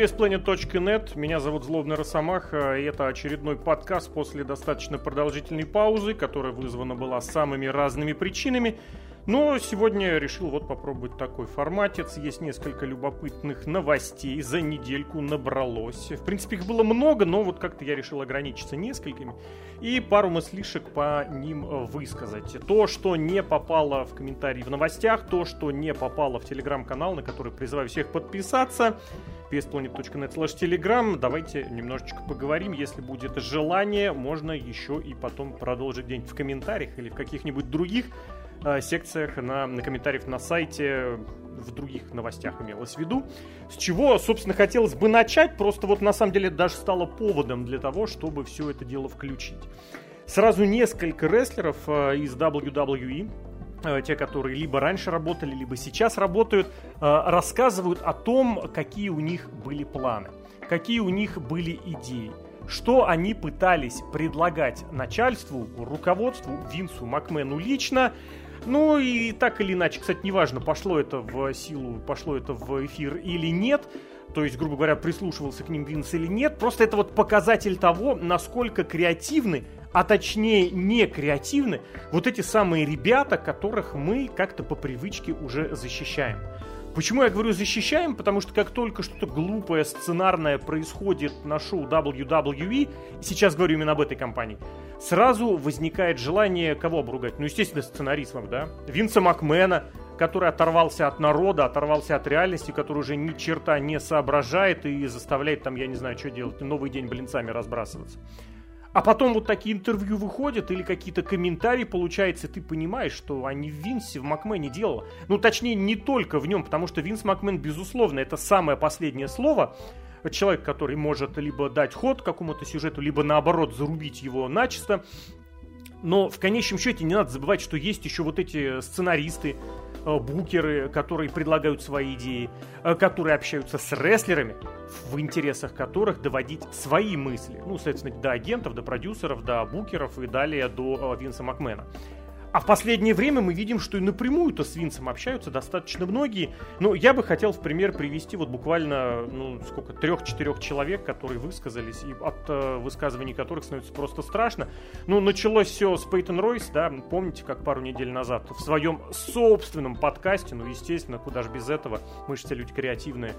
VSPlanet.net, меня зовут Злобный Росомаха, и это очередной подкаст после достаточно продолжительной паузы, которая вызвана была самыми разными причинами. Но сегодня решил вот попробовать такой форматец. Есть несколько любопытных новостей. За недельку набралось. В принципе, их было много, но вот как-то я решил ограничиться несколькими. И пару мыслишек по ним высказать. То, что не попало в комментарии в новостях, то, что не попало в телеграм-канал, на который призываю всех подписаться psplanet.net slash telegram. Давайте немножечко поговорим. Если будет желание, можно еще и потом продолжить где-нибудь в комментариях или в каких-нибудь других э, секциях на, на комментариях на сайте в других новостях имелось в виду. С чего, собственно, хотелось бы начать, просто вот на самом деле даже стало поводом для того, чтобы все это дело включить. Сразу несколько рестлеров э, из WWE Э, те, которые либо раньше работали, либо сейчас работают, э, рассказывают о том, какие у них были планы, какие у них были идеи, что они пытались предлагать начальству, руководству, Винсу Макмену лично, ну и так или иначе, кстати, неважно, пошло это в силу, пошло это в эфир или нет, то есть, грубо говоря, прислушивался к ним Винс или нет, просто это вот показатель того, насколько креативны а точнее не креативны, вот эти самые ребята, которых мы как-то по привычке уже защищаем. Почему я говорю защищаем? Потому что как только что-то глупое, сценарное происходит на шоу WWE, сейчас говорю именно об этой компании, сразу возникает желание кого обругать? Ну, естественно, сценаристов, да? Винса Макмена, который оторвался от народа, оторвался от реальности, который уже ни черта не соображает и заставляет там, я не знаю, что делать, новый день блинцами разбрасываться. А потом вот такие интервью выходят или какие-то комментарии получается, ты понимаешь, что они в Винсе, в Макмене делали. Ну, точнее, не только в нем, потому что Винс Макмен, безусловно, это самое последнее слово. Человек, который может либо дать ход какому-то сюжету, либо наоборот зарубить его начисто. Но в конечном счете не надо забывать, что есть еще вот эти сценаристы, букеры, которые предлагают свои идеи, э, которые общаются с рестлерами, в интересах которых доводить свои мысли. Ну, соответственно, до агентов, до продюсеров, до букеров и далее до э, Винса Макмена. А в последнее время мы видим, что и напрямую-то с Винсом общаются достаточно многие. Но я бы хотел в пример привести вот буквально, ну, сколько, трех-четырех человек, которые высказались, и от э, высказываний которых становится просто страшно. Ну, началось все с Пейтон Ройс, да, помните, как пару недель назад в своем собственном подкасте, ну, естественно, куда же без этого, мы же все люди креативные,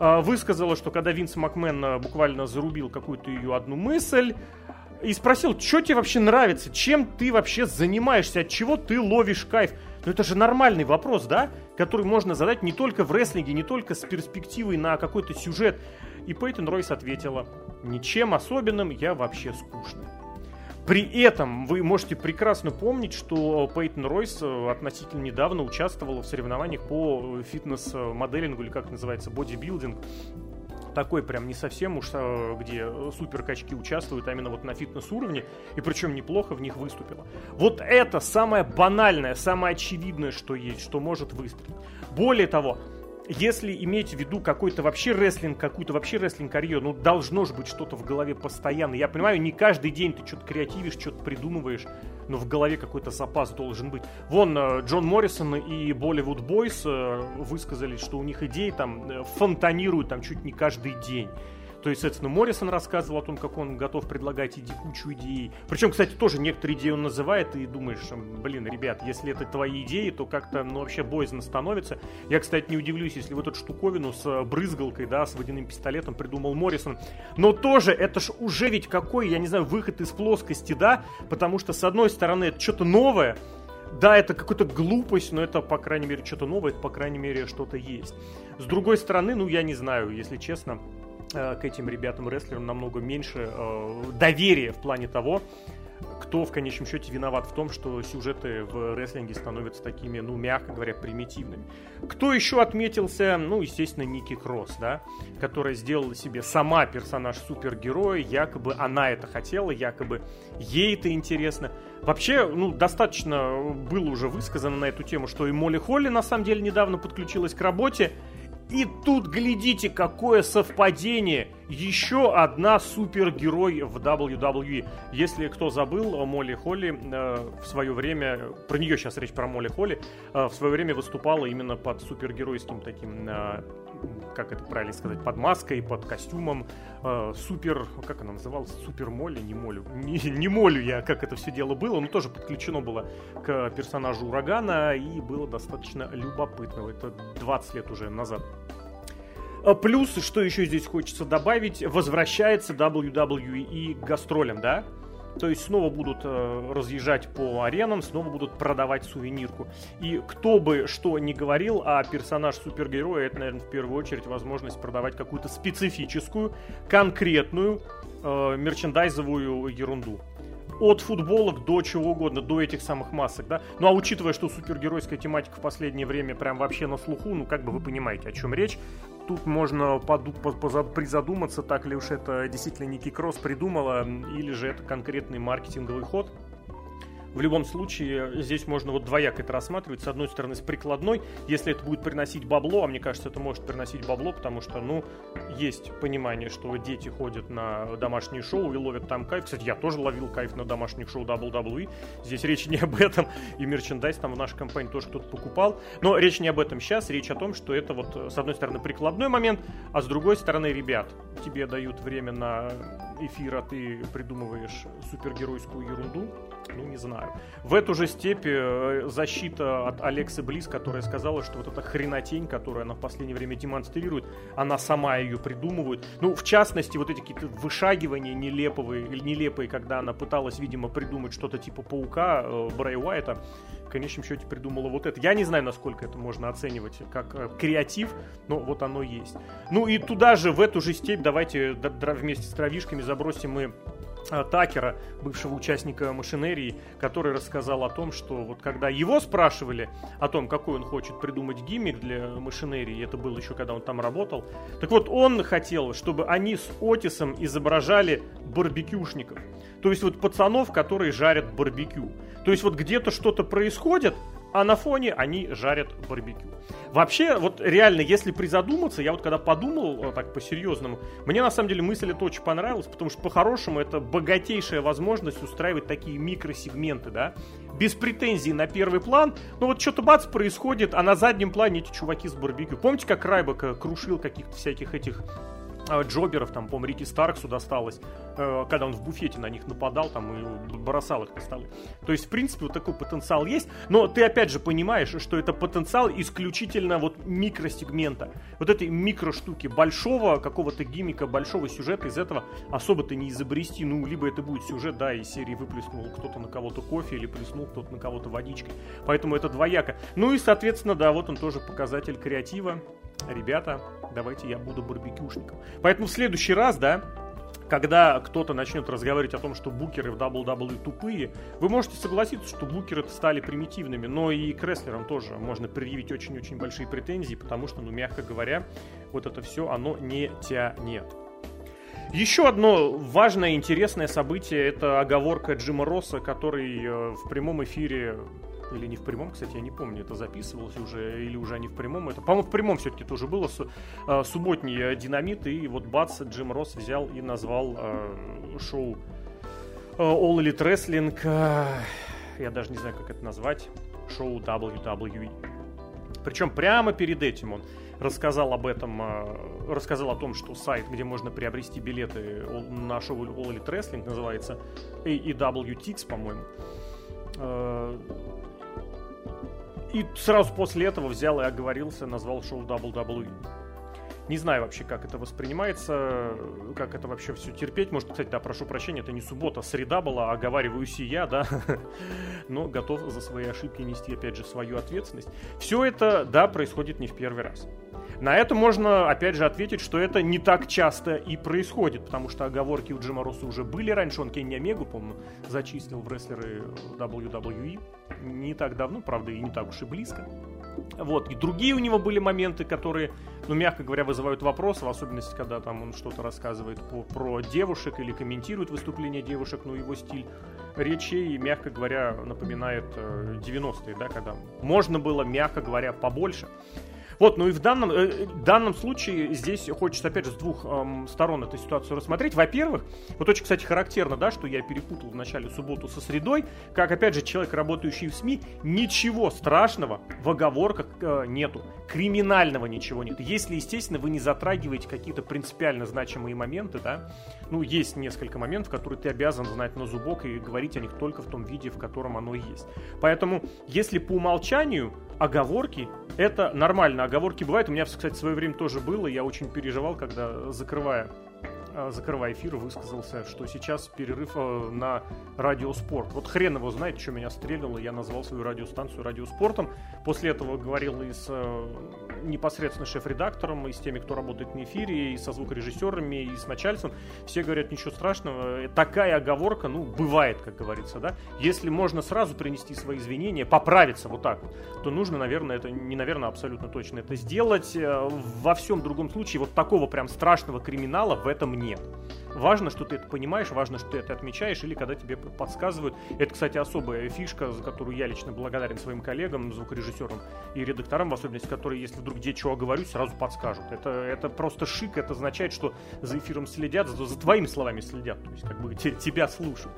э, высказала, что когда Винс Макмен э, буквально зарубил какую-то ее одну мысль, и спросил, что тебе вообще нравится, чем ты вообще занимаешься, от чего ты ловишь кайф. Ну это же нормальный вопрос, да? Который можно задать не только в рестлинге, не только с перспективой на какой-то сюжет. И Пейтон Ройс ответила, ничем особенным я вообще скучный. При этом вы можете прекрасно помнить, что Пейтон Ройс э, относительно недавно участвовала в соревнованиях по фитнес-моделингу, или как называется, бодибилдинг такой прям не совсем уж, а, где супер качки участвуют, а именно вот на фитнес-уровне, и причем неплохо в них выступила. Вот это самое банальное, самое очевидное, что есть, что может выстрелить. Более того, если иметь в виду какой-то вообще рестлинг, какую-то вообще рестлинг-карьеру, ну, должно же быть что-то в голове постоянно. Я понимаю, не каждый день ты что-то креативишь, что-то придумываешь, но в голове какой-то запас должен быть. Вон, э, Джон Моррисон и Bollywood Boys э, высказались, что у них идеи там э, фонтанируют там чуть не каждый день. То есть, соответственно, Моррисон рассказывал о том, как он готов предлагать иди кучу идей. Причем, кстати, тоже некоторые идеи он называет, и думаешь, блин, ребят, если это твои идеи, то как-то, ну, вообще боязно становится. Я, кстати, не удивлюсь, если в эту штуковину с э, брызгалкой, да, с водяным пистолетом придумал Моррисон. Но тоже, это ж уже ведь какой, я не знаю, выход из плоскости, да, потому что, с одной стороны, это что-то новое, да, это какая-то глупость, но это, по крайней мере, что-то новое, это, по крайней мере, что-то есть. С другой стороны, ну, я не знаю, если честно, к этим ребятам-рестлерам намного меньше э, доверия в плане того, кто в конечном счете виноват в том, что сюжеты в рестлинге становятся такими, ну, мягко говоря, примитивными. Кто еще отметился? Ну, естественно, Ники Кросс, да, которая сделала себе сама персонаж супергероя, якобы она это хотела, якобы ей это интересно. Вообще, ну, достаточно было уже высказано на эту тему, что и Молли Холли на самом деле недавно подключилась к работе, и тут, глядите, какое совпадение! Еще одна супергерой в WWE. Если кто забыл, Молли Холли э, в свое время, про нее сейчас речь про Молли Холли, э, в свое время выступала именно под супергеройским таким э, как это правильно сказать, под маской, под костюмом, э, супер, как она называлась, супер Молли, не Молю, не, не Молю я, как это все дело было, но тоже подключено было к персонажу Урагана, и было достаточно любопытно, это 20 лет уже назад. А плюс, что еще здесь хочется добавить, возвращается WWE к гастролям, да? То есть снова будут э, разъезжать по аренам, снова будут продавать сувенирку. И кто бы что ни говорил, а персонаж супергероя, это, наверное, в первую очередь возможность продавать какую-то специфическую, конкретную э, мерчендайзовую ерунду от футболок до чего угодно, до этих самых масок, да. Ну а учитывая, что супергеройская тематика в последнее время прям вообще на слуху, ну как бы вы понимаете, о чем речь. Тут можно призадуматься, так ли уж это действительно Ники Кросс придумала, или же это конкретный маркетинговый ход в любом случае, здесь можно вот двояко это рассматривать. С одной стороны, с прикладной, если это будет приносить бабло, а мне кажется, это может приносить бабло, потому что, ну, есть понимание, что дети ходят на домашние шоу и ловят там кайф. Кстати, я тоже ловил кайф на домашних шоу WWE. Здесь речь не об этом, и мерчендайз там в нашей компании тоже кто-то покупал. Но речь не об этом сейчас, речь о том, что это вот, с одной стороны, прикладной момент, а с другой стороны, ребят, тебе дают время на эфир, а ты придумываешь супергеройскую ерунду, ну, не знаю. В эту же степь э, защита от Алексы Близ, которая сказала, что вот эта хренотень, которую она в последнее время демонстрирует, она сама ее придумывает. Ну, в частности, вот эти какие-то вышагивания нелепые, нелепые, когда она пыталась, видимо, придумать что-то типа паука э, Брэй Уайта, в конечном счете придумала вот это. Я не знаю, насколько это можно оценивать как э, креатив, но вот оно есть. Ну и туда же, в эту же степь, давайте вместе с травишками забросим мы Такера, бывшего участника машинерии, который рассказал о том, что вот когда его спрашивали о том, какой он хочет придумать гиммик для машинерии, это было еще когда он там работал, так вот он хотел, чтобы они с Отисом изображали барбекюшников. То есть вот пацанов, которые жарят барбекю. То есть вот где-то что-то происходит, а на фоне они жарят барбекю. Вообще, вот реально, если призадуматься, я вот когда подумал вот так по-серьезному, мне на самом деле мысль это очень понравилась, потому что по-хорошему это богатейшая возможность устраивать такие микросегменты, да, без претензий на первый план, ну вот что-то бац происходит, а на заднем плане эти чуваки с барбекю. Помните, как Райбек крушил каких-то всяких этих джоберов, там, по Рики Старксу досталось, э, когда он в буфете на них нападал там и бросал их на столы. То есть, в принципе, вот такой потенциал есть, но ты опять же понимаешь, что это потенциал исключительно вот микросегмента. Вот этой микроштуки большого какого-то гиммика, большого сюжета из этого особо ты не изобрести. Ну, либо это будет сюжет, да, из серии выплеснул кто-то на кого-то кофе или плеснул кто-то на кого-то водичкой. Поэтому это двояко. Ну и, соответственно, да, вот он тоже показатель креатива ребята, давайте я буду барбекюшником. Поэтому в следующий раз, да, когда кто-то начнет разговаривать о том, что букеры в WWE тупые, вы можете согласиться, что букеры стали примитивными, но и к рестлерам тоже можно предъявить очень-очень большие претензии, потому что, ну, мягко говоря, вот это все, оно не тянет. Еще одно важное интересное событие – это оговорка Джима Росса, который э, в прямом эфире или не в прямом, кстати, я не помню, это записывалось уже, или уже они в прямом. Это, по-моему, в прямом все-таки тоже было. Су, э, субботний э, динамит, и вот бац, Джим Росс взял и назвал э, шоу э, All Elite Wrestling, э, я даже не знаю, как это назвать, шоу WWE. Причем прямо перед этим он рассказал об этом, э, рассказал о том, что сайт, где можно приобрести билеты на шоу All Elite Wrestling, называется AEW по-моему э, и сразу после этого взял и оговорился, назвал шоу WWE. Не знаю вообще, как это воспринимается, как это вообще все терпеть. Может, кстати, да, прошу прощения, это не суббота, среда была, оговариваюсь и я, да, но готов за свои ошибки нести, опять же, свою ответственность. Все это, да, происходит не в первый раз. На это можно, опять же, ответить, что это не так часто и происходит, потому что оговорки у Джима Росса уже были раньше, он Кенни Омегу, помню, зачислил в рестлеры WWE не так давно, правда, и не так уж и близко. Вот, и другие у него были моменты, которые, ну, мягко говоря, вызывают вопросы, в особенности, когда там он что-то рассказывает по, про девушек или комментирует выступления девушек, ну, его стиль речей, мягко говоря, напоминает 90-е, э, да, когда можно было, мягко говоря, побольше. Вот, ну и в данном, э, данном случае здесь хочется, опять же, с двух эм, сторон эту ситуацию рассмотреть. Во-первых, вот очень, кстати, характерно, да, что я перепутал в начале субботу со средой, как, опять же, человек, работающий в СМИ, ничего страшного в оговорках э, нету. Криминального ничего нет. Если, естественно, вы не затрагиваете какие-то принципиально значимые моменты, да, ну, есть несколько моментов, которые ты обязан знать на зубок и говорить о них только в том виде, в котором оно есть. Поэтому, если по умолчанию оговорки это нормально. Оговорки бывают. У меня, кстати, в свое время тоже было. Я очень переживал, когда, закрывая закрывая эфир, высказался, что сейчас перерыв э, на радиоспорт. Вот хрен его знает, что меня стрельнуло, я назвал свою радиостанцию радиоспортом. После этого говорил и с э, непосредственно шеф-редактором, и с теми, кто работает на эфире, и со звукорежиссерами, и с начальством. Все говорят, ничего страшного. Такая оговорка, ну, бывает, как говорится, да. Если можно сразу принести свои извинения, поправиться вот так вот, то нужно, наверное, это не, наверное, абсолютно точно это сделать. Э, во всем другом случае вот такого прям страшного криминала в этом нет нет. Важно, что ты это понимаешь, важно, что ты это отмечаешь, или когда тебе подсказывают. Это, кстати, особая фишка, за которую я лично благодарен своим коллегам, звукорежиссерам и редакторам, в особенности, которые, если вдруг где чего говорю, сразу подскажут. Это, это просто шик, это означает, что за эфиром следят, за, за твоими словами следят, то есть как бы те, тебя слушают.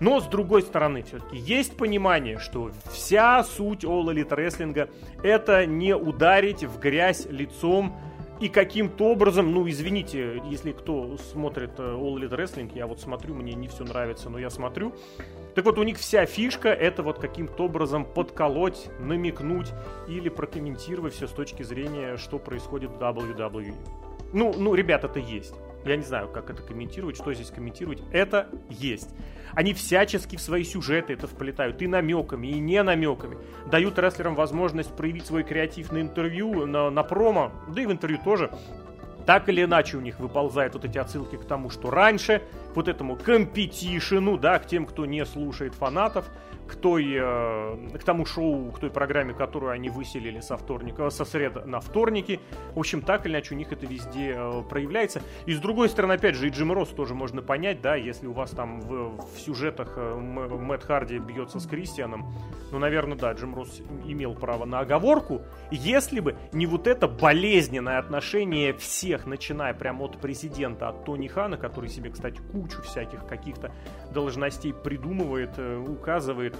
Но с другой стороны, все-таки есть понимание, что вся суть All Elite Wrestling это не ударить в грязь лицом и каким-то образом, ну, извините, если кто смотрит э, All Elite Wrestling, я вот смотрю, мне не все нравится, но я смотрю. Так вот, у них вся фишка это вот каким-то образом подколоть, намекнуть или прокомментировать все с точки зрения, что происходит в WWE. Ну, ну, ребят, это есть. Я не знаю, как это комментировать, что здесь комментировать. Это есть. Они всячески в свои сюжеты это вплетают. И намеками, и не намеками. Дают рестлерам возможность проявить свой креатив на интервью, на, на промо, да и в интервью тоже. Так или иначе у них выползают вот эти отсылки к тому, что раньше, к вот этому компетишену, да, к тем, кто не слушает фанатов, к, той, э, к тому шоу, к той программе, которую они выселили со вторника, со среды на вторники. В общем, так или иначе у них это везде э, проявляется. И с другой стороны, опять же, и Джим Росс тоже можно понять, да, если у вас там в, в сюжетах э, Мэтт Харди бьется с Кристианом, ну, наверное, да, Джим Росс имел право на оговорку, если бы не вот это болезненное отношение всех, начиная прямо от президента, от Тони Хана, который себе, кстати, кучу всяких каких-то должностей придумывает, указывает,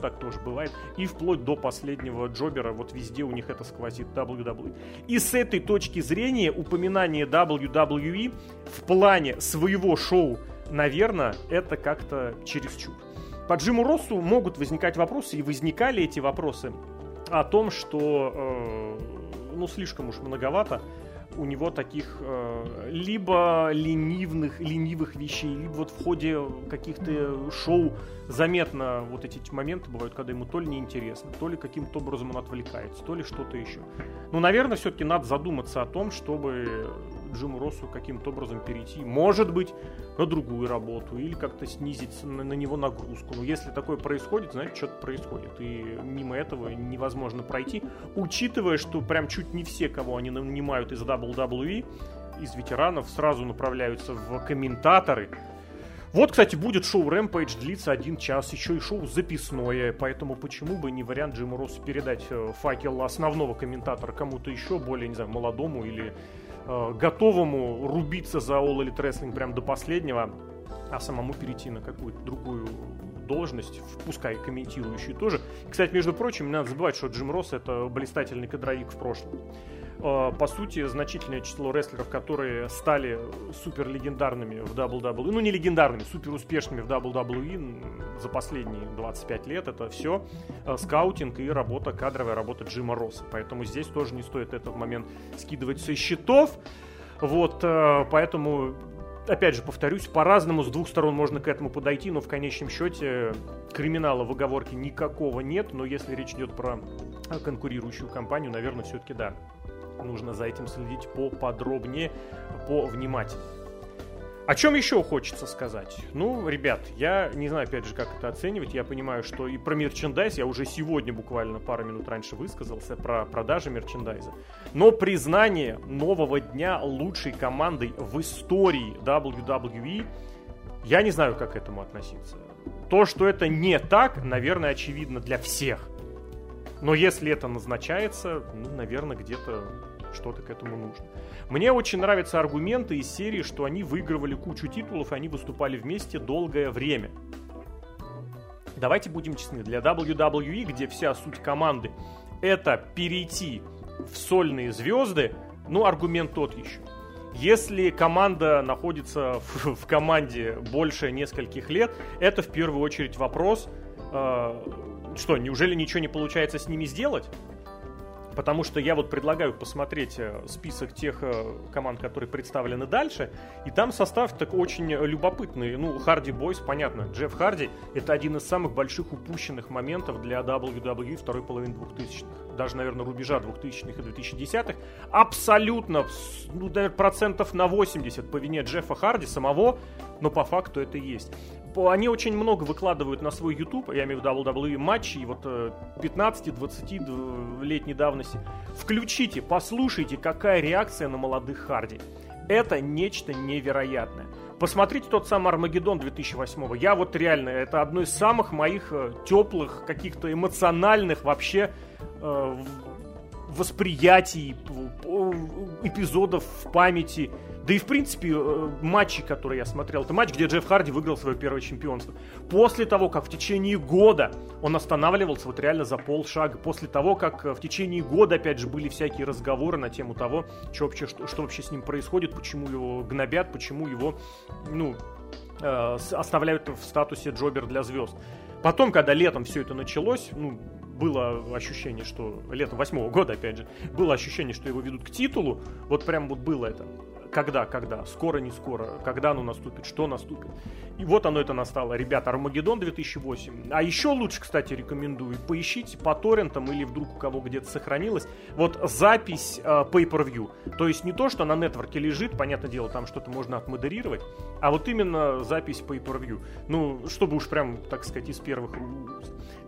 так тоже бывает. И вплоть до последнего Джобера, вот везде у них это сквозит WWE. И с этой точки зрения упоминание WWE в плане своего шоу, наверное, это как-то чересчур. По Джиму Россу могут возникать вопросы, и возникали эти вопросы о том, что э, ну слишком уж многовато у него таких э, либо ленивых, ленивых вещей, либо вот в ходе каких-то шоу заметно вот эти моменты бывают, когда ему то ли неинтересно, то ли каким-то образом он отвлекается, то ли что-то еще. Ну, наверное, все-таки надо задуматься о том, чтобы Джиму Россу каким-то образом перейти, может быть, на другую работу или как-то снизить на, на него нагрузку. Но если такое происходит, значит, что-то происходит. И мимо этого невозможно пройти, учитывая, что прям чуть не все, кого они нанимают из WWE, из ветеранов, сразу направляются в комментаторы, вот, кстати, будет шоу Rampage, длится один час, еще и шоу записное, поэтому почему бы не вариант Джиму Россу передать э, факел основного комментатора кому-то еще, более, не знаю, молодому или э, готовому рубиться за All Elite Wrestling прям до последнего, а самому перейти на какую-то другую должность, пускай комментирующую тоже. Кстати, между прочим, не надо забывать, что Джим Росс это блистательный кадровик в прошлом. Э, по сути, значительное число рестлеров, которые стали супер легендарными в WWE, ну не легендарными, супер успешными в WWE за последние 25 лет, это все э, скаутинг и работа, кадровая работа Джима Росса. Поэтому здесь тоже не стоит этот момент скидывать со счетов. Вот, э, поэтому опять же, повторюсь, по-разному с двух сторон можно к этому подойти, но в конечном счете криминала в оговорке никакого нет, но если речь идет про конкурирующую компанию, наверное, все-таки да нужно за этим следить поподробнее, повнимательнее. О чем еще хочется сказать? Ну, ребят, я не знаю, опять же, как это оценивать. Я понимаю, что и про мерчендайз я уже сегодня буквально пару минут раньше высказался про продажи мерчендайза. Но признание нового дня лучшей командой в истории WWE, я не знаю, как к этому относиться. То, что это не так, наверное, очевидно для всех. Но если это назначается, ну, наверное, где-то что-то к этому нужно. Мне очень нравятся аргументы из серии, что они выигрывали кучу титулов, и они выступали вместе долгое время. Давайте будем честны, для WWE, где вся суть команды это перейти в сольные звезды, ну, аргумент тот еще. Если команда находится в, в команде больше нескольких лет, это в первую очередь вопрос, э, что, неужели ничего не получается с ними сделать? Потому что я вот предлагаю посмотреть э, список тех э, команд, которые представлены дальше, и там состав так очень любопытный. Ну, Харди Бойс, понятно, Джефф Харди — это один из самых больших упущенных моментов для WWE второй половины 2000-х. Даже, наверное, рубежа 2000-х и 2010-х. Абсолютно, ну, наверное, процентов на 80 по вине Джеффа Харди самого, но по факту это и есть они очень много выкладывают на свой YouTube, я имею в виду WWE матчи, и вот 15-20 э, летней давности. Включите, послушайте, какая реакция на молодых Харди. Это нечто невероятное. Посмотрите тот самый Армагеддон 2008 Я вот реально, это одно из самых моих э, теплых, каких-то эмоциональных вообще э, восприятий, эпизодов в памяти да и, в принципе, э, матчи, которые я смотрел, это матч, где Джефф Харди выиграл свое первое чемпионство. После того, как в течение года он останавливался вот реально за полшага, после того, как э, в течение года, опять же, были всякие разговоры на тему того, что вообще, что, что вообще с ним происходит, почему его гнобят, почему его, ну, э, оставляют в статусе джобер для звезд. Потом, когда летом все это началось, ну, было ощущение, что летом восьмого года, опять же, было ощущение, что его ведут к титулу. Вот прям вот было это когда, когда, скоро, не скоро, когда оно наступит, что наступит. И вот оно это настало. Ребята, Армагеддон 2008. А еще лучше, кстати, рекомендую, поищите по торрентам или вдруг у кого где-то сохранилось. Вот запись э, pay-per-view. То есть не то, что на нетворке лежит, понятное дело, там что-то можно отмодерировать, а вот именно запись pay-per-view. Ну, чтобы уж прям, так сказать, из первых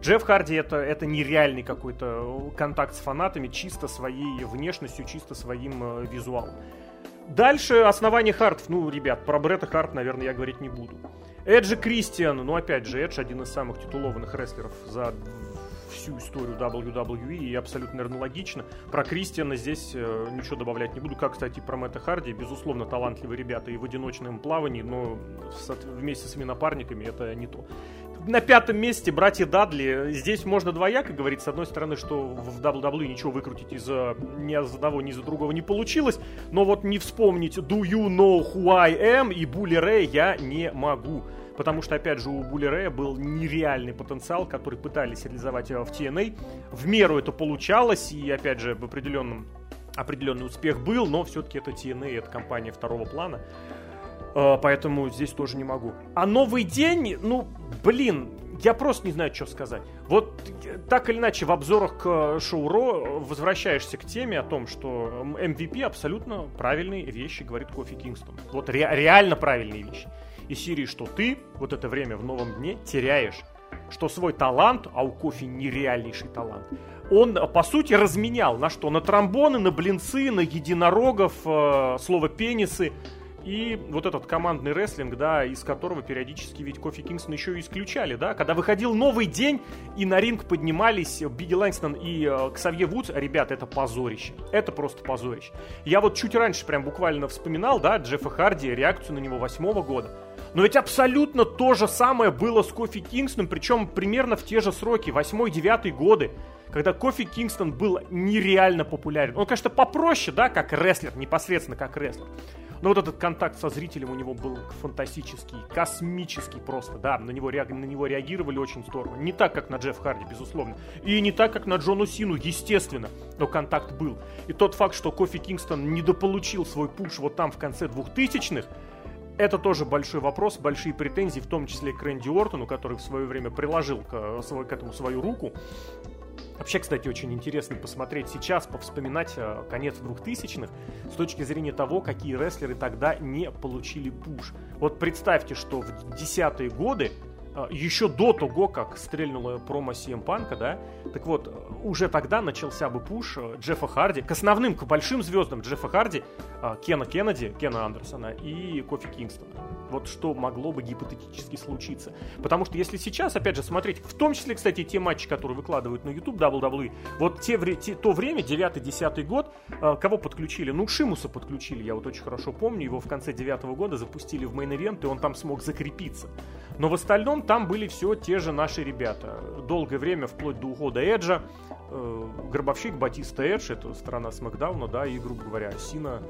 Джефф Харди это, это нереальный какой-то контакт с фанатами, чисто своей внешностью, чисто своим э, визуалом. Дальше основание Хартов. Ну, ребят, про Бретта Харт, наверное, я говорить не буду. Эджи Кристиан, ну, опять же, Эдж один из самых титулованных рестлеров за всю историю WWE и абсолютно, наверное, логично. Про Кристиана здесь э, ничего добавлять не буду. Как, кстати, про Мэтта Харди. Безусловно, талантливые ребята и в одиночном плавании, но вместе с своими напарниками это не то на пятом месте братья Дадли. Здесь можно двояко говорить. С одной стороны, что в WWE ничего выкрутить из ни из одного, ни из другого не получилось. Но вот не вспомнить Do You Know Who I Am и Булли Рэй я не могу. Потому что, опять же, у Булли Рэя был нереальный потенциал, который пытались реализовать в TNA. В меру это получалось, и, опять же, в определенном определенный успех был, но все-таки это TNA, это компания второго плана. А, поэтому здесь тоже не могу. А новый день, ну, блин, я просто не знаю, что сказать. Вот так или иначе в обзорах к шоу Ро возвращаешься к теме о том, что MVP абсолютно правильные вещи, говорит Кофи Кингстон. Вот ре- реально правильные вещи. И серии, что ты вот это время в новом дне теряешь. Что свой талант, а у Кофи нереальнейший талант, он, по сути, разменял на что? На тромбоны, на блинцы, на единорогов, э, слово пенисы и вот этот командный рестлинг, да, из которого периодически ведь Кофи Кингстон еще и исключали, да, когда выходил новый день, и на ринг поднимались Биг И Лэнгстон и э, Ксавье Вудс, ребят, это позорище, это просто позорище. Я вот чуть раньше прям буквально вспоминал, да, Джеффа Харди, реакцию на него восьмого года, но ведь абсолютно то же самое было с Кофи Кингстоном, причем примерно в те же сроки, восьмой-девятый годы когда Кофи Кингстон был нереально популярен. Он, конечно, попроще, да, как рестлер, непосредственно как рестлер. Но вот этот контакт со зрителем у него был фантастический, космический просто, да, на него, на него реагировали очень здорово. Не так, как на Джефф Харди, безусловно. И не так, как на Джону Сину, естественно, но контакт был. И тот факт, что Кофи Кингстон недополучил свой пуш вот там в конце 2000-х, это тоже большой вопрос, большие претензии, в том числе к Рэнди Ортону, который в свое время приложил к, к этому свою руку. Вообще, кстати, очень интересно посмотреть сейчас, повспоминать э, конец 2000-х с точки зрения того, какие рестлеры тогда не получили пуш. Вот представьте, что в десятые годы еще до того, как стрельнула промо CM Панка, да, так вот, уже тогда начался бы пуш э, Джеффа Харди к основным, к большим звездам Джеффа Харди, а, Кена Кеннеди, Кена Андерсона и Кофи Кингстона. Вот что могло бы гипотетически случиться. Потому что если сейчас, опять же, смотреть, в том числе, кстати, те матчи, которые выкладывают на YouTube WWE, вот те, те, то время, 9-10 год, э, кого подключили? Ну, Шимуса подключили, я вот очень хорошо помню, его в конце 9 года запустили в main event, и он там смог закрепиться. Но в остальном там были все те же наши ребята. Долгое время, вплоть до ухода Эджа, э, Гробовщик, Батиста Эдж, это страна Смакдауна, да, и, грубо говоря, Сина,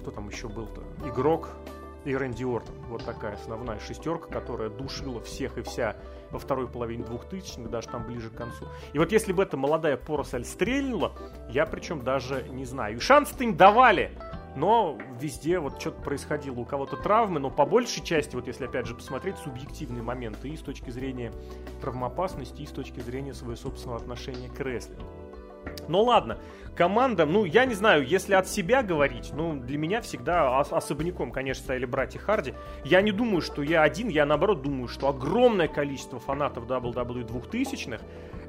кто там еще был-то? Игрок, и Рэнди Ортон. Вот такая основная шестерка, которая душила всех и вся во второй половине двухтысячных, даже там ближе к концу. И вот если бы эта молодая поросль стрельнула, я причем даже не знаю. И шанс-то им давали, но везде вот что-то происходило. У кого-то травмы, но по большей части, вот если опять же посмотреть, субъективные моменты и с точки зрения травмоопасности, и с точки зрения своего собственного отношения к рестлингу. Ну ладно, команда, ну я не знаю, если от себя говорить, ну для меня всегда ос- особняком, конечно, стояли братья Харди. Я не думаю, что я один, я наоборот думаю, что огромное количество фанатов WWE 2000-х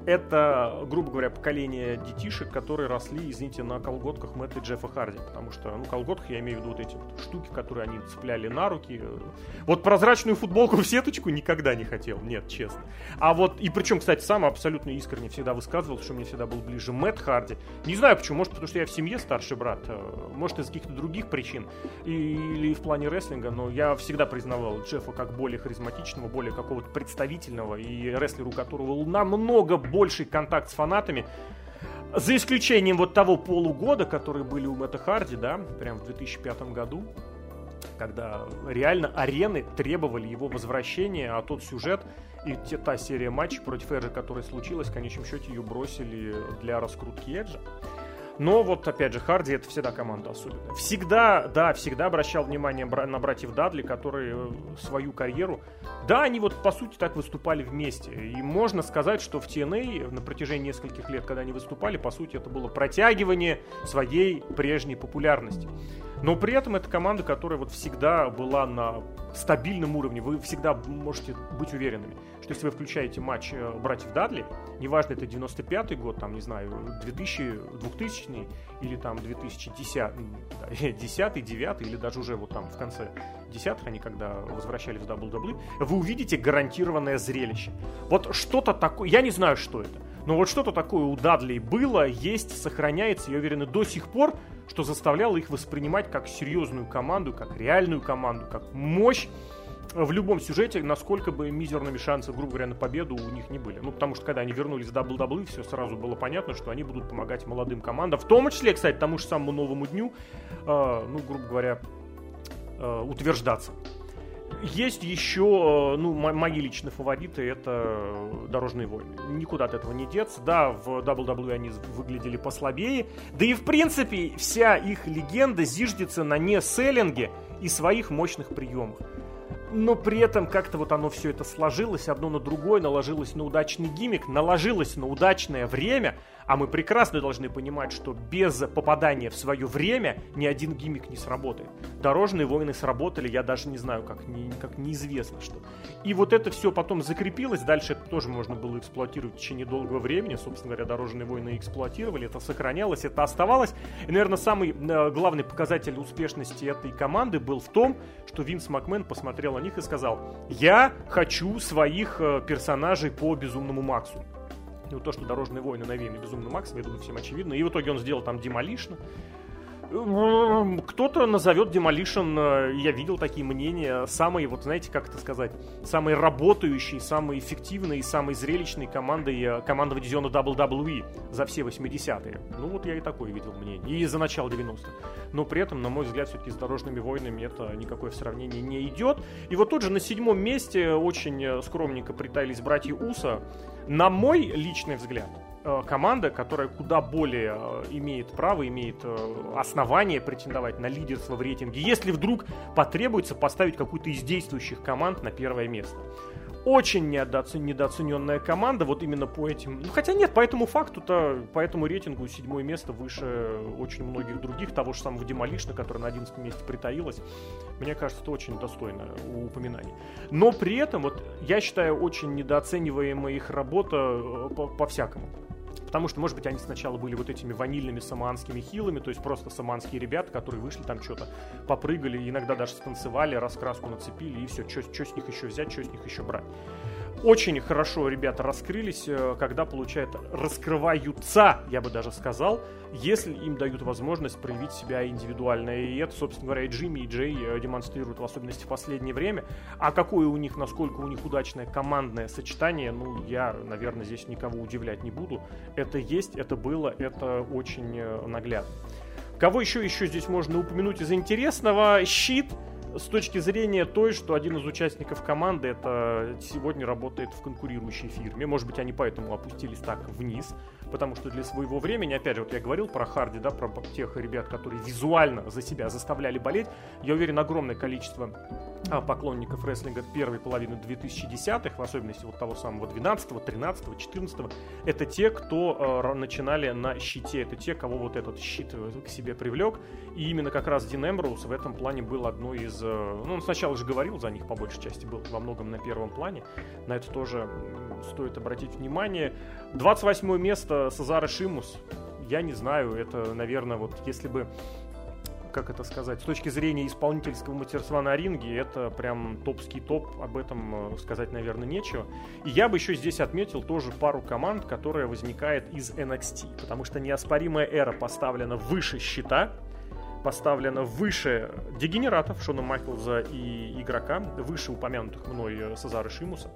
это, грубо говоря, поколение детишек, которые росли, извините, на колготках Мэтта и Джеффа Харди. Потому что, ну, колготках я имею в виду вот эти вот штуки, которые они цепляли на руки. Вот прозрачную футболку в сеточку никогда не хотел, нет, честно. А вот, и причем, кстати, сам абсолютно искренне всегда высказывал, что мне всегда был ближе Мэтт Харди. Не знаю почему, может, потому что я в семье старший брат, э, может, из каких-то других причин, или в плане рестлинга, но я всегда признавал Джеффа как более харизматичного, более какого-то представительного, и рестлеру, которого намного больший контакт с фанатами. За исключением вот того полугода, которые были у Мэтта Харди, да, прям в 2005 году, когда реально арены требовали его возвращения, а тот сюжет и те, та серия матчей против Эджа, которая случилась, в конечном счете ее бросили для раскрутки Эджа. Но вот, опять же, Харди это всегда команда особенная. Всегда, да, всегда обращал внимание на братьев Дадли, которые э, свою карьеру... Да, они вот, по сути, так выступали вместе. И можно сказать, что в TNA на протяжении нескольких лет, когда они выступали, по сути, это было протягивание своей прежней популярности. Но при этом это команда, которая вот всегда была на стабильном уровне. Вы всегда можете быть уверенными, что если вы включаете матч э, братьев Дадли, неважно, это 95-й год, там, не знаю, 2000, 2000 или там 2010, 10 9 или даже уже вот там в конце десятых они когда возвращались в WWE, вы увидите гарантированное зрелище. Вот что-то такое, я не знаю, что это, но вот что-то такое у Дадли было, есть, сохраняется, я уверен, и до сих пор, что заставляло их воспринимать как серьезную команду, как реальную команду, как мощь в любом сюжете, насколько бы мизерными шансы, грубо говоря, на победу у них не были. Ну, потому что когда они вернулись в WWE, все сразу было понятно, что они будут помогать молодым командам, в том числе, кстати, тому же самому новому дню, э, ну, грубо говоря, э, утверждаться. Есть еще, э, ну, мои личные фавориты, это Дорожные войны. Никуда от этого не деться. Да, в WWE они выглядели послабее. Да и, в принципе, вся их легенда зиждется на не-селлинге и своих мощных приемах но при этом как-то вот оно все это сложилось одно на другое, наложилось на удачный гиммик, наложилось на удачное время, а мы прекрасно должны понимать, что без попадания в свое время ни один гиммик не сработает. Дорожные войны сработали, я даже не знаю, как, не, как неизвестно что. И вот это все потом закрепилось, дальше это тоже можно было эксплуатировать в течение долгого времени. Собственно говоря, дорожные войны эксплуатировали, это сохранялось, это оставалось. И, наверное, самый э, главный показатель успешности этой команды был в том, что Винс Макмен посмотрел на них и сказал, я хочу своих э, персонажей по Безумному Максу. Ну, то, что «Дорожные войны» навеяны «Безумным Максом», я думаю, всем очевидно. И в итоге он сделал там «Демолишн». Кто-то назовет Demolition, э, я видел такие мнения, самой, вот знаете, как это сказать, самой работающей, самой эффективной, самой зрелищной командой э, командного дивизиона WWE за все 80-е. Ну вот я и такое видел мнение. И за начало 90-х. Но при этом, на мой взгляд, все-таки с Дорожными войнами это никакое в сравнении не идет. И вот тут же на седьмом месте очень э, скромненько притаились братья Уса. На мой личный взгляд, команда, которая куда более э, имеет право, имеет э, основание претендовать на лидерство в рейтинге, если вдруг потребуется поставить какую-то из действующих команд на первое место. Очень недооцененная команда, вот именно по этим... Ну, хотя нет, по этому факту-то, по этому рейтингу седьмое место выше очень многих других, того же самого Демолишна, который на 11 месте притаилась. Мне кажется, это очень достойно упоминаний. Но при этом, вот я считаю, очень недооцениваемая их работа э, по-всякому. По Потому что, может быть, они сначала были вот этими ванильными саманскими хилами, то есть просто саманские ребята, которые вышли там что-то, попрыгали, иногда даже станцевали, раскраску нацепили, и все, что с них еще взять, что с них еще брать очень хорошо ребята раскрылись, э, когда, получают, раскрываются, я бы даже сказал, если им дают возможность проявить себя индивидуально. И это, собственно говоря, и Джимми, и Джей э, демонстрируют, в особенности в последнее время. А какое у них, насколько у них удачное командное сочетание, ну, я, наверное, здесь никого удивлять не буду. Это есть, это было, это очень э, наглядно. Кого еще еще здесь можно упомянуть из интересного? Щит с точки зрения той, что один из участников команды это сегодня работает в конкурирующей фирме. Может быть, они поэтому опустились так вниз, потому что для своего времени, опять же, вот я говорил про Харди, да, про тех ребят, которые визуально за себя заставляли болеть. Я уверен, огромное количество а, поклонников рестлинга первой половины 2010-х, в особенности вот того самого 12-го, 13-го, 14-го, это те, кто э, начинали на щите, это те, кого вот этот щит э, к себе привлек, и именно как раз Дин Эмброуз в этом плане был одной из... Э, ну, он сначала же говорил за них, по большей части, был во многом на первом плане, на это тоже стоит обратить внимание. 28 место Сазара Шимус, я не знаю, это, наверное, вот если бы как это сказать, с точки зрения исполнительского мастерства на ринге, это прям топский топ, об этом э, сказать, наверное, нечего. И я бы еще здесь отметил тоже пару команд, которая возникает из NXT, потому что неоспоримая эра поставлена выше счета, поставлена выше дегенератов Шона Майклза и игрока, выше упомянутых мной э, Сазара Шимуса.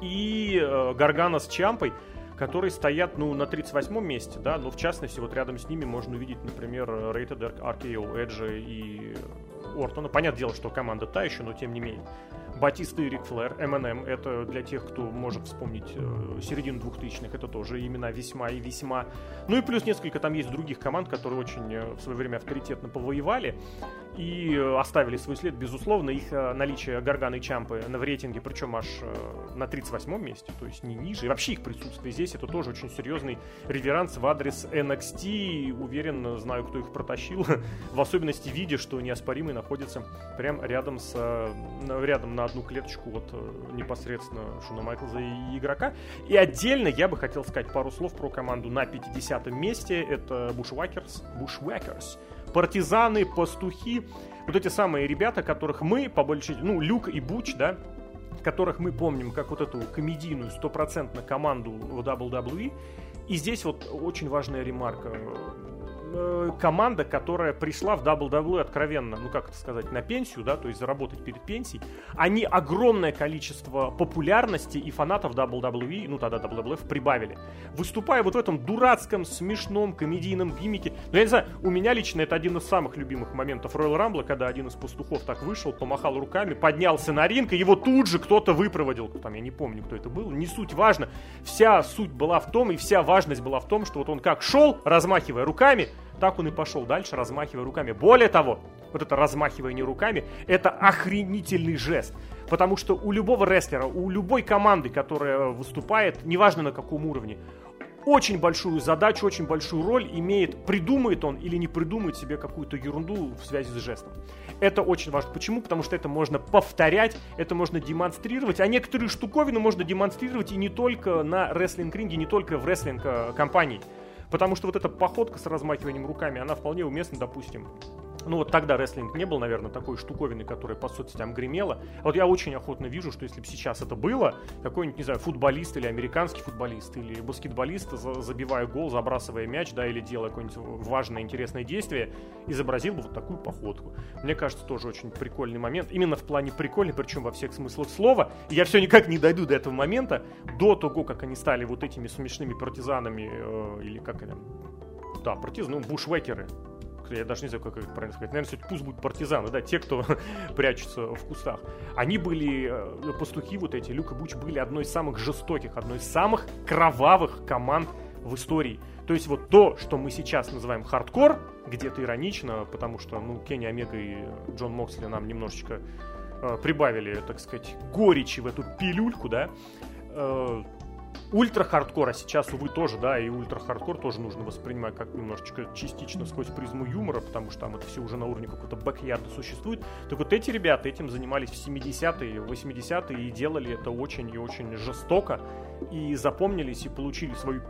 И э, Гаргана с Чампой – которые стоят, ну, на 38-м месте, да, но в частности, вот рядом с ними можно увидеть, например, Rated RKO, Эджи и Ортона. Понятное дело, что команда та еще, но тем не менее. Батиста и Рик Флэр, МНМ, это для тех, кто может вспомнить э, середину двухтысячных, это тоже имена весьма и весьма. Ну и плюс несколько там есть других команд, которые очень э, в свое время авторитетно повоевали и э, оставили свой след, безусловно, их наличие Гарганы и Чампы на в рейтинге, причем аж на 38-м месте, то есть не ниже, и вообще их присутствие здесь, это тоже очень серьезный реверанс в адрес NXT, уверен, знаю, кто их протащил, в особенности видя, что неоспоримый находится прямо рядом с, рядом на одну клеточку вот непосредственно Шуна Майклза и игрока, и отдельно я бы хотел сказать пару слов про команду на 50-м месте, это Bushwhackers, Bushwhackers, партизаны, пастухи, вот эти самые ребята, которых мы, по большей ну, Люк и Буч, да, которых мы помним как вот эту комедийную стопроцентно команду в WWE. И здесь вот очень важная ремарка. Э, команда, которая пришла в WWE откровенно, ну как это сказать, на пенсию, да, то есть заработать перед пенсией, они огромное количество популярности и фанатов WWE, ну тогда WWF, прибавили. Выступая вот в этом дурацком, смешном, комедийном гиммике, ну я не знаю, у меня лично это один из самых любимых моментов Royal Rumble, когда один из пастухов так вышел, помахал руками, поднялся на ринг, и его тут же кто-то выпроводил, там, я не помню, кто это был, не суть важно. Вся суть была в том, и вся важность была в том, что вот он как шел, размахивая руками, так он и пошел дальше, размахивая руками. Более того, вот это размахивание руками, это охренительный жест. Потому что у любого рестлера, у любой команды, которая выступает, неважно на каком уровне, очень большую задачу, очень большую роль имеет, придумает он или не придумает себе какую-то ерунду в связи с жестом. Это очень важно. Почему? Потому что это можно повторять, это можно демонстрировать, а некоторые штуковины можно демонстрировать и не только на рестлинг-ринге, не только в рестлинг-компании. Потому что вот эта походка с размахиванием руками, она вполне уместна, допустим, ну вот тогда рестлинг не был, наверное, такой штуковины, которая по соцсетям гремела. Вот я очень охотно вижу, что если бы сейчас это было, какой-нибудь, не знаю, футболист или американский футболист или баскетболист, забивая гол, забрасывая мяч, да, или делая какое-нибудь важное, интересное действие, изобразил бы вот такую походку. Мне кажется, тоже очень прикольный момент. Именно в плане прикольный, причем во всех смыслах слова. И я все никак не дойду до этого момента, до того, как они стали вот этими смешными партизанами, э, или как они, да, партизаны, ну, бушвекеры, я даже не знаю, как это правильно сказать, наверное, все пусть будут партизаны, да, те, кто прячутся в кустах. Они были, э, пастухи вот эти, Люк и Буч были одной из самых жестоких, одной из самых кровавых команд в истории. То есть вот то, что мы сейчас называем хардкор, где-то иронично, потому что, ну, Кенни Омега и Джон Моксли нам немножечко э, прибавили, так сказать, горечи в эту пилюльку, да, э, ультра-хардкор, а сейчас, увы, тоже, да, и ультра-хардкор тоже нужно воспринимать как немножечко частично сквозь призму юмора, потому что там это все уже на уровне какого-то backyard а существует. Так вот эти ребята этим занимались в 70-е, 80-е и делали это очень и очень жестоко, и запомнились, и получили свою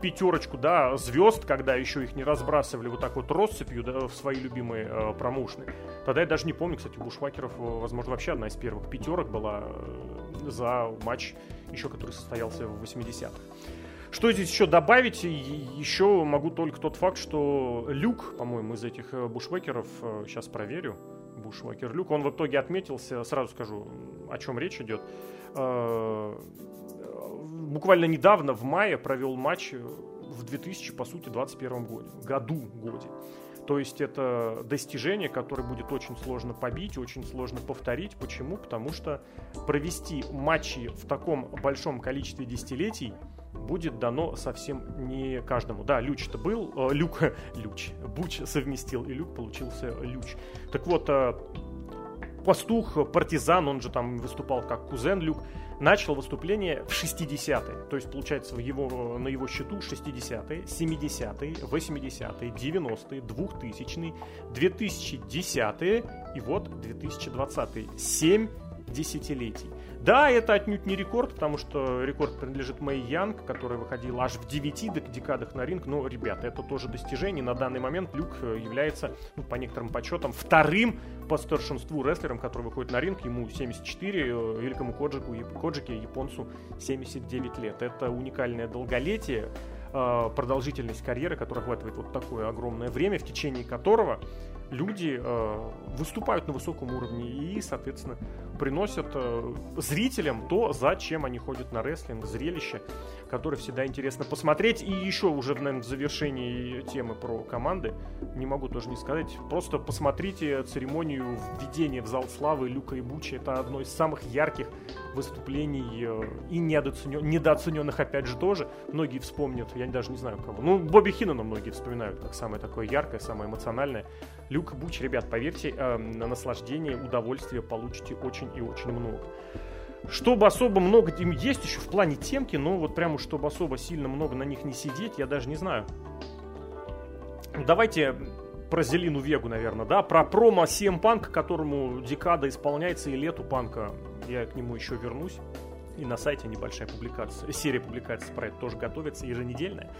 пятерочку, да, звезд, когда еще их не разбрасывали вот так вот россыпью, да, в свои любимые э, промоушены. Тогда я даже не помню, кстати, у Бушвакеров, э, возможно, вообще одна из первых пятерок была э, за матч, еще который состоялся в 80-х. Что здесь еще добавить? Еще могу только тот факт, что Люк, по-моему, из этих э, бушвекеров, сейчас э, проверю, бушвекер Люк, он в итоге отметился, сразу скажу, о чем речь идет, буквально недавно, в мае, провел матч в 2000, по сути, 21 году, году, годе. То есть это достижение, которое будет очень сложно побить, очень сложно повторить. Почему? Потому что провести матчи в таком большом количестве десятилетий будет дано совсем не каждому. Да, Люч-то был, э, Люк, Люч, Буч совместил, и Люк получился Люч. Так вот, э, пастух, партизан, он же там выступал как кузен Люк, начал выступление в 60-е. То есть, получается, в его, на его счету 60-е, 70-е, 80-е, 90-е, 2000-е, 2010-е и вот 2020-е. 7 десятилетий. Да, это отнюдь не рекорд, потому что рекорд принадлежит Мэй Янг, которая выходила аж в 9 декадах на ринг. Но, ребята, это тоже достижение. На данный момент Люк э, является, ну, по некоторым подсчетам, вторым по старшинству рестлером, который выходит на ринг. Ему 74, э, великому Коджику, Коджике, японцу 79 лет. Это уникальное долголетие э, продолжительность карьеры, которая охватывает вот такое огромное время, в течение которого люди э, выступают на высоком уровне и, соответственно, приносят э, зрителям то, зачем они ходят на рестлинг, зрелище, которое всегда интересно посмотреть. И еще уже, наверное, в завершении темы про команды, не могу тоже не сказать, просто посмотрите церемонию введения в зал славы Люка и Бучи. Это одно из самых ярких выступлений э, и недооценен, недооцененных, опять же, тоже. Многие вспомнят, я даже не знаю кого. Ну, Бобби Хиннона многие вспоминают как самое такое яркое, самое эмоциональное. Люк Буч, ребят, поверьте, э, на наслаждение, удовольствие получите очень и очень много. Чтобы особо много им есть еще в плане темки, но вот прямо чтобы особо сильно много на них не сидеть, я даже не знаю. Давайте про Зелину Вегу, наверное, да, про промо CM Punk, которому декада исполняется, и лету панка, я к нему еще вернусь. И на сайте небольшая публикация, серия публикаций про это тоже готовится, еженедельная.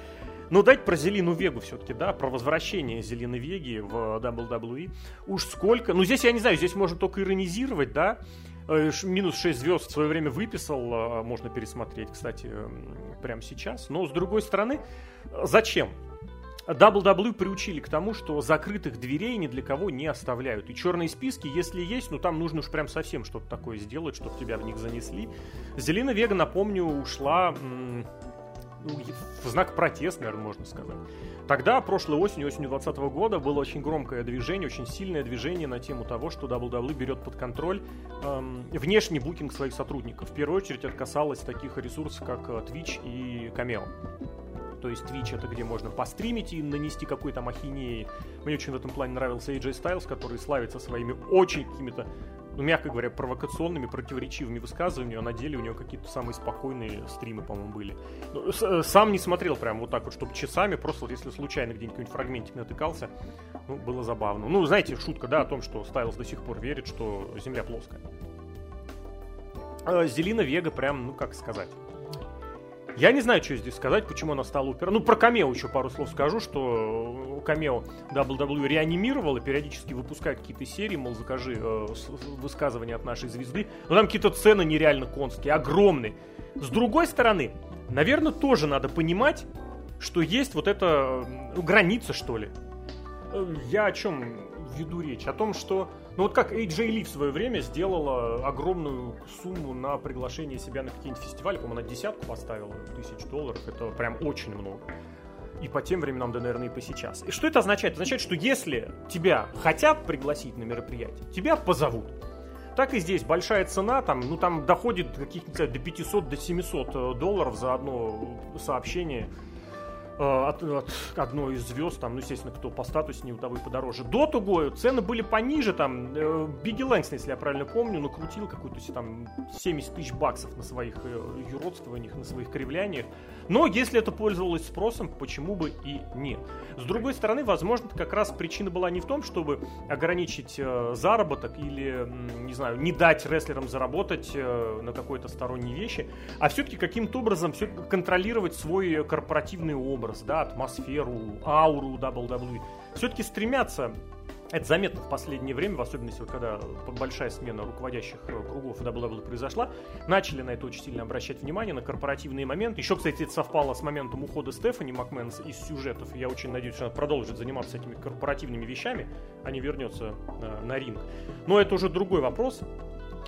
Но дать про Зелину Вегу все-таки, да, про возвращение Зелены Веги в WWE. Уж сколько, ну здесь я не знаю, здесь можно только иронизировать, да, минус 6 звезд в свое время выписал, а, можно пересмотреть, кстати, прямо сейчас. Но с другой стороны, зачем? WWE приучили к тому, что закрытых дверей ни для кого не оставляют. И черные списки, если есть, ну там нужно уж прям совсем что-то такое сделать, чтобы тебя в них занесли. Зелена Вега, напомню, ушла в знак протеста, наверное, можно сказать. Тогда, прошлой осенью, осенью 2020 года, было очень громкое движение, очень сильное движение на тему того, что WWE берет под контроль эм, внешний букинг своих сотрудников. В первую очередь это касалось таких ресурсов, как э, Twitch и Cameo. То есть Twitch это где можно постримить и нанести какой-то махинеи. Мне очень в этом плане нравился AJ Styles, который славится своими очень какими-то ну, мягко говоря, провокационными, противоречивыми высказываниями, а на деле у него какие-то самые спокойные стримы, по-моему, были. Ну, э, сам не смотрел прям вот так вот, чтобы часами, просто вот если случайно где-нибудь фрагментик натыкался, ну, было забавно. Ну, знаете, шутка, да, о том, что Стайлз до сих пор верит, что Земля плоская. А Зелина Вега прям, ну, как сказать я не знаю, что здесь сказать, почему она стала упер... Ну, про Камео еще пару слов скажу, что Камео WWE и периодически выпускает какие-то серии, мол, закажи э, высказывания от нашей звезды. Но там какие-то цены нереально конские, огромные. С другой стороны, наверное, тоже надо понимать, что есть вот эта ну, граница, что ли. Э, я о чем веду речь? О том, что ну вот как AJ Lee в свое время сделала огромную сумму на приглашение себя на какие-нибудь фестивали, по-моему, на десятку поставила тысяч долларов, это прям очень много. И по тем временам, да, наверное, и по сейчас. И что это означает? Это означает, что если тебя хотят пригласить на мероприятие, тебя позовут. Так и здесь большая цена, там, ну там доходит каких-то до 500, до 700 э, долларов за одно сообщение Э, от, от одной из звезд, там, ну, естественно, кто по статуснее, у того и подороже. До того цены были пониже, там, э, Бигги Лэнгсон, если я правильно помню, накрутил какую-то там 70 тысяч баксов на своих э, юродствованиях, на своих кривляниях. Но если это пользовалось спросом, почему бы и нет. С другой стороны, возможно, как раз причина была не в том, чтобы ограничить э, заработок или, не знаю, не дать рестлерам заработать э, на какой-то сторонней вещи, а все-таки каким-то образом все контролировать свой корпоративный образ, да, атмосферу, ауру WWE. Все-таки стремятся это заметно в последнее время, в особенности, вот, когда большая смена руководящих э, кругов WWE произошла, начали на это очень сильно обращать внимание, на корпоративные моменты. Еще, кстати, это совпало с моментом ухода Стефани Макмен из сюжетов. Я очень надеюсь, что она продолжит заниматься этими корпоративными вещами, а не вернется э, на ринг. Но это уже другой вопрос.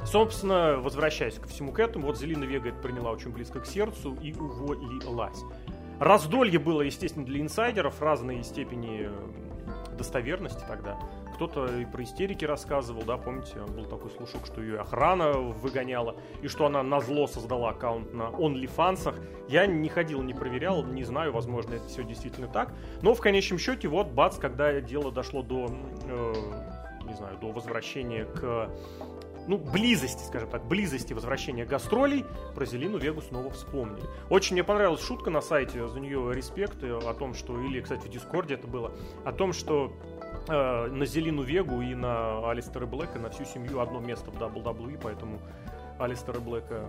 Собственно, возвращаясь ко всему к этому, вот Зелина Вега это приняла очень близко к сердцу и уволилась. Раздолье было, естественно, для инсайдеров разной степени э, достоверности тогда. Кто-то и про истерики рассказывал, да, помните, был такой слушок, что ее охрана выгоняла, и что она на зло создала аккаунт на OnlyFans. Я не ходил, не проверял, не знаю, возможно, это все действительно так. Но в конечном счете, вот, бац, когда дело дошло до, э, не знаю, до возвращения к ну, близости, скажем так, близости возвращения гастролей, про Зелину Вегу снова вспомнили. Очень мне понравилась шутка на сайте, за нее респект, э, о том, что, или, кстати, в Дискорде это было, о том, что э, на Зелину Вегу и на Алистера Блэка, на всю семью одно место в WWE, поэтому Алистера Блэка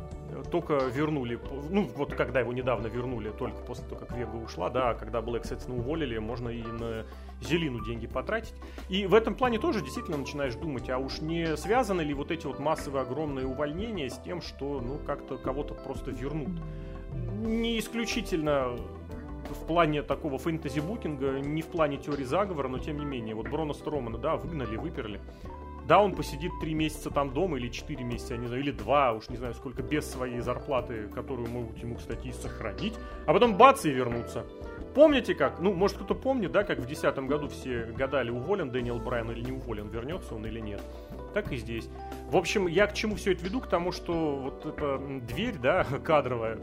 только вернули, ну вот когда его недавно вернули, только после того, как Вега ушла, да, когда Блэк, соответственно, уволили, можно и на Зелину деньги потратить. И в этом плане тоже действительно начинаешь думать, а уж не связаны ли вот эти вот массовые огромные увольнения с тем, что, ну, как-то кого-то просто вернут. Не исключительно в плане такого фэнтези-букинга, не в плане теории заговора, но тем не менее. Вот Брона Стромана, да, выгнали, выперли. Да, он посидит три месяца там дома или четыре месяца, я не знаю, или два, уж не знаю сколько, без своей зарплаты, которую могут ему, кстати, и сохранить. А потом бац и вернуться. Помните как? Ну, может кто-то помнит, да, как в 2010 году все гадали, уволен Дэниел Брайан или не уволен, вернется он или нет. Так и здесь. В общем, я к чему все это веду? К тому, что вот эта дверь, да, кадровая,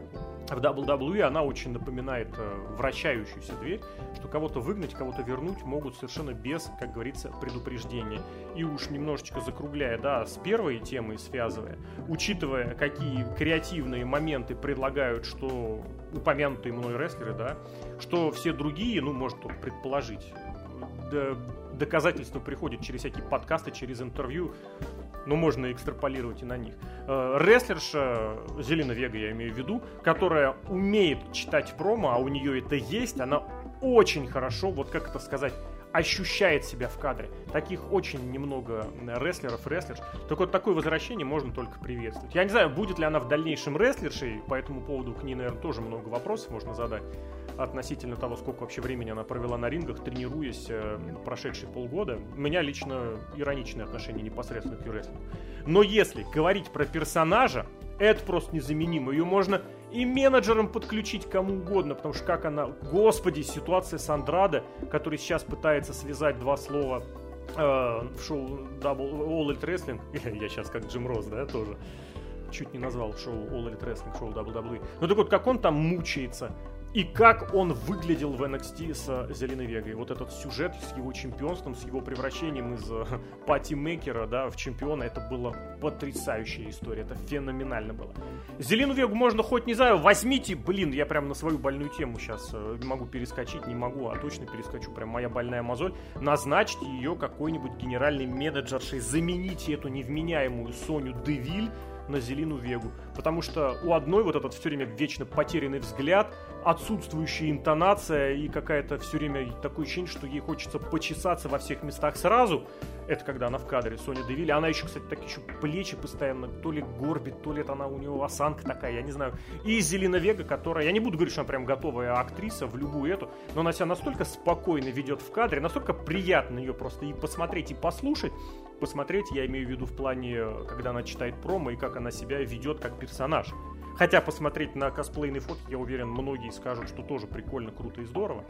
в WWE она очень напоминает э, вращающуюся дверь, что кого-то выгнать, кого-то вернуть могут совершенно без, как говорится, предупреждения. И уж немножечко закругляя, да, с первой темой связывая, учитывая, какие креативные моменты предлагают, что упомянутые мной рестлеры, да, что все другие, ну, может только предположить, доказательства приходят через всякие подкасты, через интервью, ну, можно экстраполировать и на них. Э, рестлерша, Зелена Вега я имею в виду, которая умеет читать промо, а у нее это есть, она очень хорошо, вот как это сказать, ощущает себя в кадре. Таких очень немного рестлеров, рестлерш. Так вот, такое возвращение можно только приветствовать. Я не знаю, будет ли она в дальнейшем рестлершей, по этому поводу к ней, наверное, тоже много вопросов можно задать относительно того, сколько вообще времени она провела на рингах, тренируясь э, прошедшие полгода. У меня лично ироничное отношение непосредственно к рестлингу. Но если говорить про персонажа, это просто незаменимо. Ее можно и менеджерам подключить кому угодно, потому что как она... Господи, ситуация с Андрадо, который сейчас пытается связать два слова э, в шоу Double All Elite Wrestling. Я сейчас как Джим Росс, да, тоже чуть не назвал шоу All Elite Wrestling, шоу WWE. Ну так вот, как он там мучается, и как он выглядел в NXT с Зеленой Вегой. Вот этот сюжет с его чемпионством, с его превращением из э, пати-мейкера да, в чемпиона, это была потрясающая история. Это феноменально было. Зеленую Вегу можно хоть, не знаю, возьмите, блин, я прям на свою больную тему сейчас э, могу перескочить, не могу, а точно перескочу, прям моя больная мозоль. Назначьте ее какой-нибудь генеральной менеджершей, замените эту невменяемую Соню Девиль на Зелину Вегу. Потому что у одной вот этот все время вечно потерянный взгляд, отсутствующая интонация и какая-то все время такое ощущение, что ей хочется почесаться во всех местах сразу. Это когда она в кадре, Соня Девилли. Она еще, кстати, так еще плечи постоянно то ли горбит, то ли это она у нее осанка такая, я не знаю. И Зелина Вега, которая, я не буду говорить, что она прям готовая актриса в любую эту, но она себя настолько спокойно ведет в кадре, настолько приятно ее просто и посмотреть, и послушать. Посмотреть, я имею в виду в плане, когда она читает промо и как она себя ведет как персонаж. Хотя посмотреть на косплейные фотки, я уверен, многие скажут, что тоже прикольно, круто и здорово.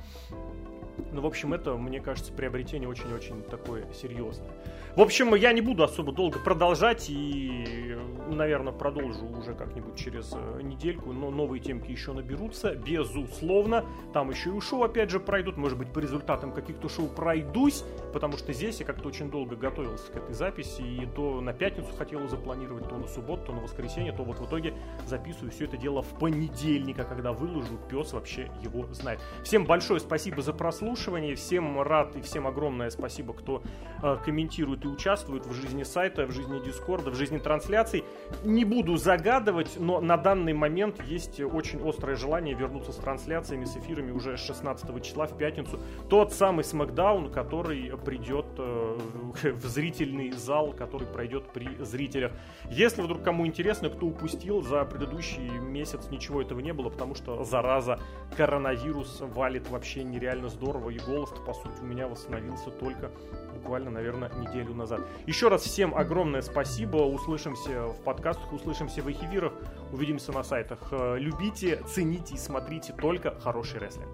Ну, в общем, это, мне кажется, приобретение очень-очень такое серьезное. В общем, я не буду особо долго продолжать и, наверное, продолжу уже как-нибудь через э, недельку, но новые темки еще наберутся, безусловно. Там еще и шоу, опять же, пройдут, может быть, по результатам каких-то шоу пройдусь, потому что здесь я как-то очень долго готовился к этой записи, и то на пятницу хотел запланировать, то на субботу, то на воскресенье, то вот в итоге записываю все это дело в понедельник, а когда выложу, пес вообще его знает. Всем большое спасибо за прослушивание, всем рад и всем огромное спасибо, кто э, комментирует и участвует в жизни сайта, в жизни Дискорда, в жизни трансляций. Не буду загадывать, но на данный момент есть очень острое желание вернуться с трансляциями, с эфирами уже 16 числа в пятницу. Тот самый Смакдаун, который придет э, в зрительный зал, который пройдет при зрителях. Если вдруг кому интересно, кто упустил, за предыдущий месяц ничего этого не было, потому что зараза коронавирус валит вообще нереально здорово, и голос по сути, у меня восстановился только буквально, наверное, неделю назад. Еще раз всем огромное спасибо. Услышимся в подкастах, услышимся в эфирах, увидимся на сайтах. Э, любите, цените и смотрите только хороший рестлинг.